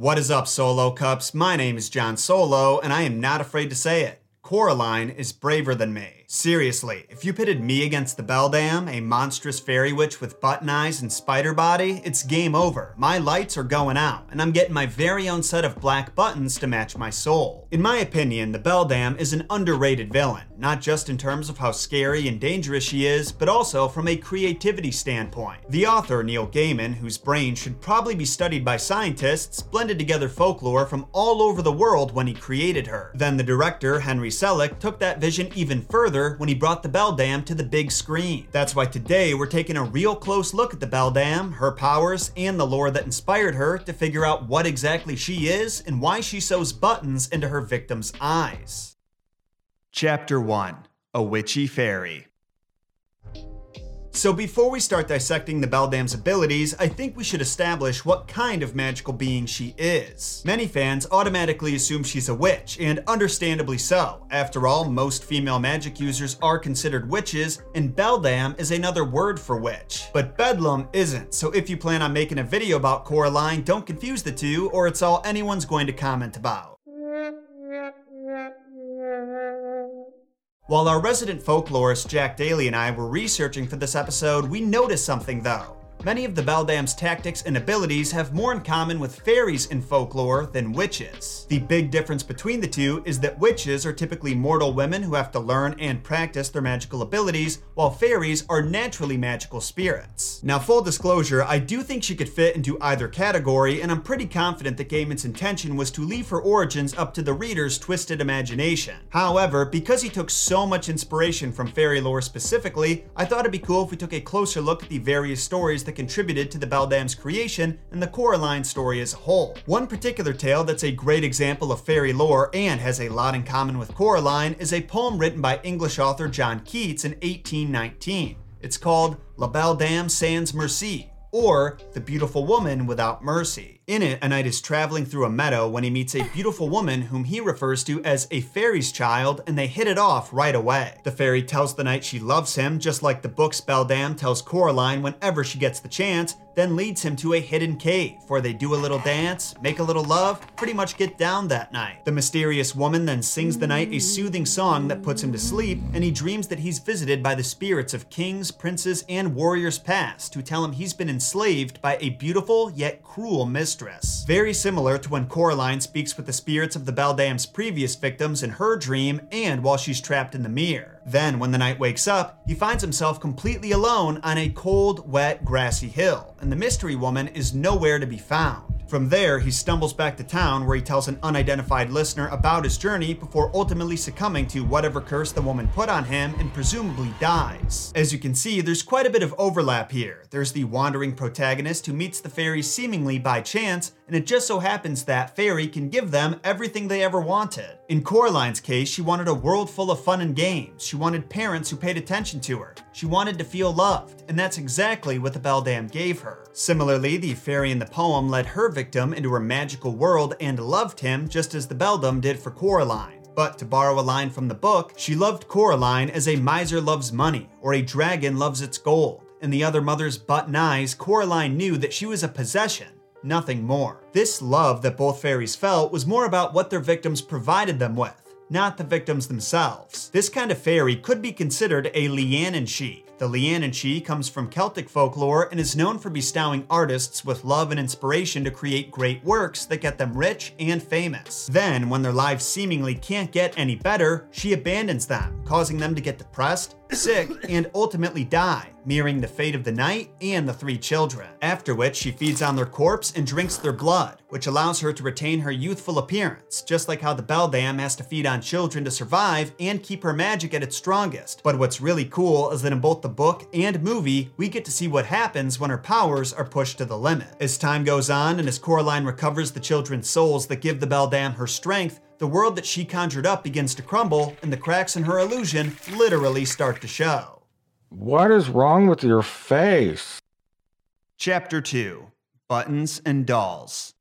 What is up, Solo Cups? My name is Jon Solo, and I am not afraid to say it. Coraline is braver than me. Seriously, if you pitted me against the Beldam, a monstrous fairy witch with button eyes and spider body, it's game over. My lights are going out, and I'm getting my very own set of black buttons to match my soul. In my opinion, the Beldam is an underrated villain, not just in terms of how scary and dangerous she is, but also from a creativity standpoint. The author, Neil Gaiman, whose brain should probably be studied by scientists, blended together folklore from all over the world when he created her. Then the director, Henry Selick, took that vision even further when he brought the Beldam to the big screen. That's why today we're taking a real close look at the Beldam, her powers, and the lore that inspired her to figure out what exactly she is and why she sews buttons into her victim's eyes. Chapter 1 A Witchy Fairy so before we start dissecting the Beldam's abilities, I think we should establish what kind of magical being she is. Many fans automatically assume she's a witch, and understandably so. After all, most female magic users are considered witches, and Beldam is another word for witch. But Bedlam isn't, so if you plan on making a video about Coraline, don't confuse the two, or it's all anyone's going to comment about. While our resident folklorist Jack Daly and I were researching for this episode, we noticed something though. Many of the Beldam's tactics and abilities have more in common with fairies in folklore than witches. The big difference between the two is that witches are typically mortal women who have to learn and practice their magical abilities, while fairies are naturally magical spirits. Now, full disclosure, I do think she could fit into either category, and I'm pretty confident that Gaiman's intention was to leave her origins up to the reader's twisted imagination. However, because he took so much inspiration from fairy lore specifically, I thought it'd be cool if we took a closer look at the various stories that contributed to the Beldam's creation and the Coraline story as a whole. One particular tale that's a great example of fairy lore and has a lot in common with Coraline is a poem written by English author John Keats in 1819. It's called La Belle Dame Sans Merci, or The Beautiful Woman Without Mercy. In it, a knight is traveling through a meadow when he meets a beautiful woman whom he refers to as a fairy's child, and they hit it off right away. The fairy tells the knight she loves him, just like the book's Beldam tells Coraline whenever she gets the chance, then leads him to a hidden cave where they do a little dance, make a little love, pretty much get down that night. The mysterious woman then sings the knight a soothing song that puts him to sleep, and he dreams that he's visited by the spirits of kings, princes, and warriors past who tell him he's been enslaved by a beautiful yet cruel mistress Very similar to when Coraline speaks with the spirits of the Beldam's previous victims in her dream and while she's trapped in the mirror. Then, when the knight wakes up, he finds himself completely alone on a cold, wet, grassy hill, and the mystery woman is nowhere to be found. From there, he stumbles back to town where he tells an unidentified listener about his journey before ultimately succumbing to whatever curse the woman put on him and presumably dies. As you can see, there's quite a bit of overlap here. There's the wandering protagonist who meets the fairy seemingly by chance, and it just so happens that fairy can give them everything they ever wanted. In Coraline's case, she wanted a world full of fun and games. She wanted parents who paid attention to her. She wanted to feel loved, and that's exactly what the Beldam gave her. Similarly, the fairy in the poem led her victim into her magical world and loved him just as the Beldam did for Coraline. But to borrow a line from the book, she loved Coraline as a miser loves money, or a dragon loves its gold. In the other mother's button eyes, Coraline knew that she was a possession, nothing more. This love that both fairies felt was more about what their victims provided them with, not the victims themselves. This kind of fairy could be considered a Leanan Sidhe. The Leanan Sidhe comes from Celtic folklore and is known for bestowing artists with love and inspiration to create great works that get them rich and famous. Then, when their lives seemingly can't get any better, she abandons them, causing them to get depressed, sick, and ultimately die, mirroring the fate of the knight and the three children. After which, she feeds on their corpse and drinks their blood, which allows her to retain her youthful appearance, just like how the Beldam has to feed on children to survive and keep her magic at its strongest. But what's really cool is that in both the book and movie, we get to see what happens when her powers are pushed to the limit. As time goes on and as Coraline recovers the children's souls that give the Beldam her strength, the world that she conjured up begins to crumble, and the cracks in her illusion literally start to show. What is wrong with your face? Chapter 2 Buttons and Dolls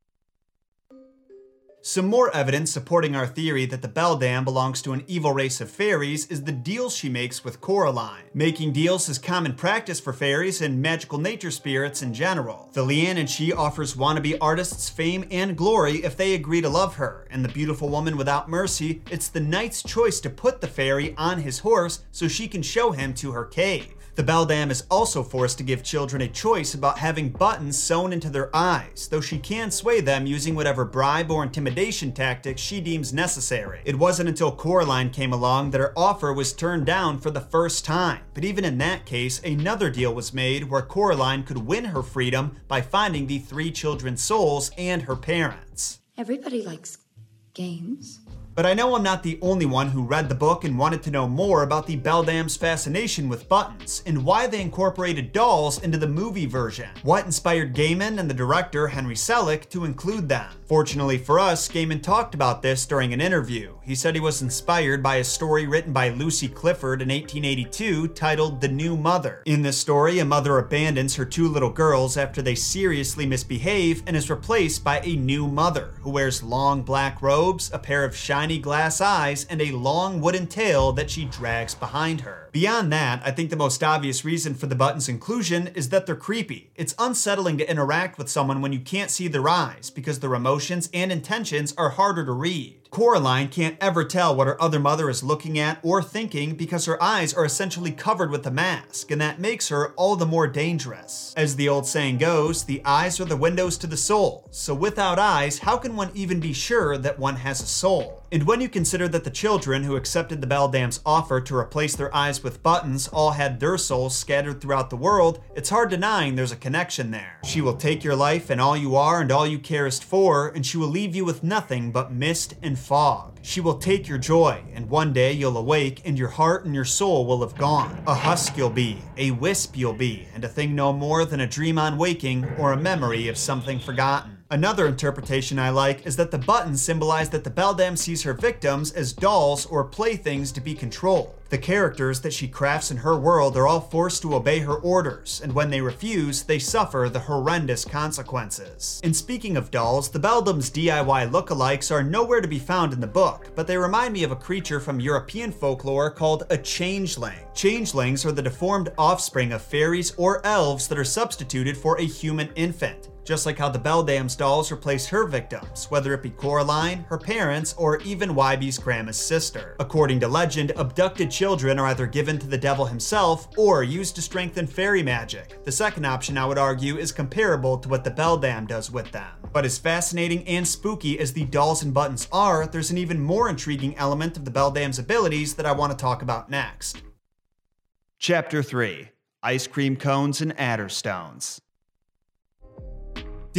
Some more evidence supporting our theory that the Beldam belongs to an evil race of fairies is the deals she makes with Coraline. Making deals is common practice for fairies and magical nature spirits in general. The Leanan Sidhe offers wannabe artists fame and glory if they agree to love her, and the beautiful woman without mercy, it's the knight's choice to put the fairy on his horse so she can show him to her cave. The Beldam is also forced to give children a choice about having buttons sewn into their eyes, though she can sway them using whatever bribe or intimidation tactics she deems necessary. It wasn't until Coraline came along that her offer was turned down for the first time, but even in that case, another deal was made where Coraline could win her freedom by finding the three children's souls and her parents. Everybody likes games. But I know I'm not the only one who read the book and wanted to know more about the Beldam's fascination with buttons, and why they incorporated dolls into the movie version. What inspired Gaiman and the director Henry Selick to include them? Fortunately for us, Gaiman talked about this during an interview. He said he was inspired by a story written by Lucy Clifford in 1882 titled The New Mother. In this story, a mother abandons her two little girls after they seriously misbehave and is replaced by a new mother who wears long black robes, a pair of glass eyes, and a long wooden tail that she drags behind her. Beyond that, I think the most obvious reason for the button's inclusion is that they're creepy. It's unsettling to interact with someone when you can't see their eyes because their emotions and intentions are harder to read. Coraline can't ever tell what her other mother is looking at or thinking because her eyes are essentially covered with a mask, and that makes her all the more dangerous. As the old saying goes, the eyes are the windows to the soul, so without eyes, how can one even be sure that one has a soul? And when you consider that the children who accepted the Beldam's offer to replace their eyes with buttons all had their souls scattered throughout the world, it's hard denying there's a connection there. She will take your life and all you are and all you carest for, and she will leave you with nothing but mist and fog. She will take your joy, and one day you'll awake, and your heart and your soul will have gone. A husk you'll be, a wisp you'll be, and a thing no more than a dream on waking or a memory of something forgotten. Another interpretation I like is that the buttons symbolize that the Beldam sees her victims as dolls or playthings to be controlled. The characters that she crafts in her world are all forced to obey her orders, and when they refuse, they suffer the horrendous consequences. And speaking of dolls, the Beldam's DIY lookalikes are nowhere to be found in the book, but they remind me of a creature from European folklore called a changeling. Changelings are the deformed offspring of fairies or elves that are substituted for a human infant just like how the Beldam's dolls replace her victims, whether it be Coraline, her parents, or even Wybie's grandma's sister. According to legend, abducted children are either given to the devil himself or used to strengthen fairy magic. The second option, I would argue, is comparable to what the Beldam does with them. But as fascinating and spooky as the dolls and buttons are, there's an even more intriguing element of the Beldam's abilities that I want to talk about next. Chapter 3 Ice Cream Cones and Adder Stones.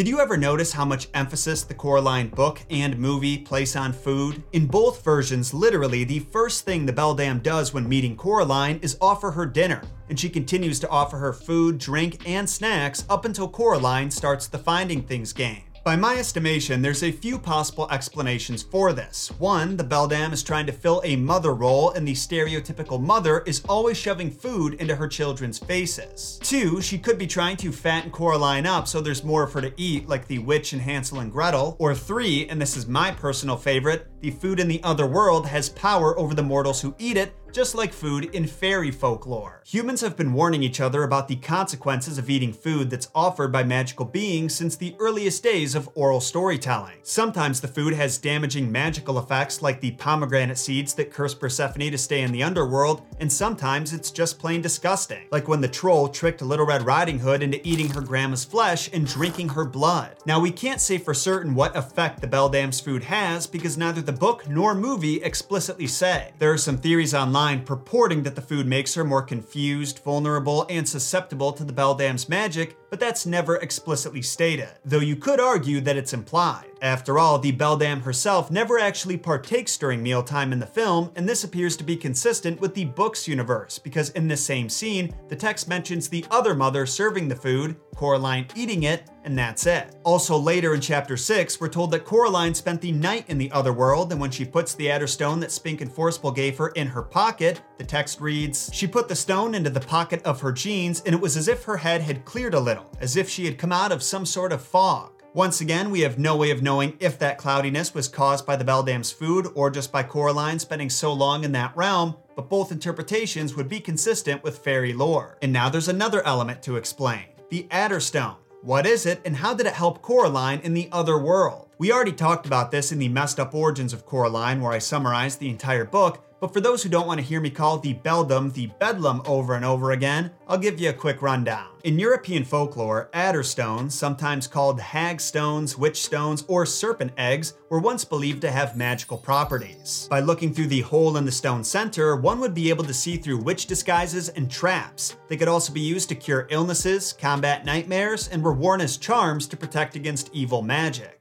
Did you ever notice how much emphasis the Coraline book and movie place on food? In both versions, literally, the first thing the Beldam does when meeting Coraline is offer her dinner, and she continues to offer her food, drink, and snacks up until Coraline starts the Finding Things game. By my estimation, there's a few possible explanations for this. One, the Beldam is trying to fill a mother role, and the stereotypical mother is always shoving food into her children's faces. Two, she could be trying to fatten Coraline up so there's more for her to eat, like the witch in Hansel and Gretel. Or three, and this is my personal favorite, the food in the other world has power over the mortals who eat it, just like food in fairy folklore. Humans have been warning each other about the consequences of eating food that's offered by magical beings since the earliest days of oral storytelling. Sometimes the food has damaging magical effects like the pomegranate seeds that curse Persephone to stay in the underworld, and sometimes it's just plain disgusting, like when the troll tricked Little Red Riding Hood into eating her grandma's flesh and drinking her blood. Now we can't say for certain what effect the Beldam's food has because neither the book nor movie explicitly say. There are some theories online online purporting that the food makes her more confused, vulnerable, and susceptible to the Beldam's magic, but that's never explicitly stated, though you could argue that it's implied. After all, the Beldam herself never actually partakes during mealtime in the film, and this appears to be consistent with the book's universe, because in this same scene, the text mentions the other mother serving the food, Coraline eating it, and that's it. Also, later in chapter 6, we're told that Coraline spent the night in the other world, and when she puts the Adder Stone that Spink and Forcible gave her in her pocket, the text reads She put the stone into the pocket of her jeans, and it was as if her head had cleared a little, as if she had come out of some sort of fog. Once again, we have no way of knowing if that cloudiness was caused by the Beldam's food or just by Coraline spending so long in that realm, but both interpretations would be consistent with fairy lore. And now there's another element to explain the Adder Stone. What is it, and how did it help Coraline in the other world? We already talked about this in the messed up origins of Coraline, where I summarized the entire book, but for those who don't want to hear me call the Beldam the Bedlam over and over again, I'll give you a quick rundown. In European folklore, adder stones, sometimes called hag stones, witch stones, or serpent eggs, were once believed to have magical properties. By looking through the hole in the stone center, one would be able to see through witch disguises and traps. They could also be used to cure illnesses, combat nightmares, and were worn as charms to protect against evil magic.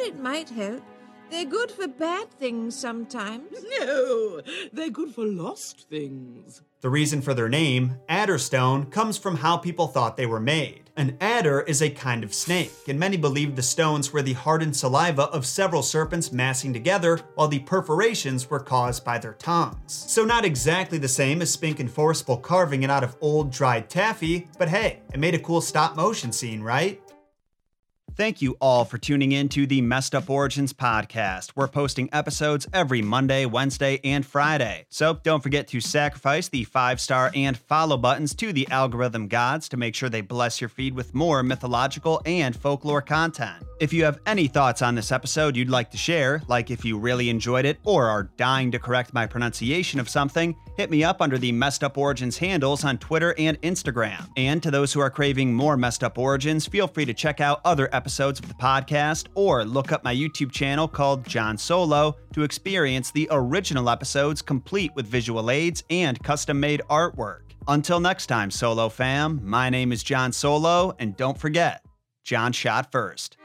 Well, it might help. They're good for bad things sometimes. No, they're good for lost things. The reason for their name, Adderstone, comes from how people thought they were made. An adder is a kind of snake, and many believed the stones were the hardened saliva of several serpents massing together, while the perforations were caused by their tongues. So, not exactly the same as Spink and Forcible carving it out of old dried taffy, but hey, it made a cool stop motion scene, right? Thank you all for tuning in to the Messed Up Origins podcast. We're posting episodes every Monday, Wednesday, and Friday. So don't forget to sacrifice the five star and follow buttons to the algorithm gods to make sure they bless your feed with more mythological and folklore content. If you have any thoughts on this episode you'd like to share, like if you really enjoyed it or are dying to correct my pronunciation of something, hit me up under the Messed Up Origins handles on Twitter and Instagram. And to those who are craving more Messed Up Origins, feel free to check out other episodes of the podcast or look up my YouTube channel called Jon Solo to experience the original episodes complete with visual aids and custom made artwork. Until next time, Solo fam, my name is Jon Solo, and don't forget, Jon shot first.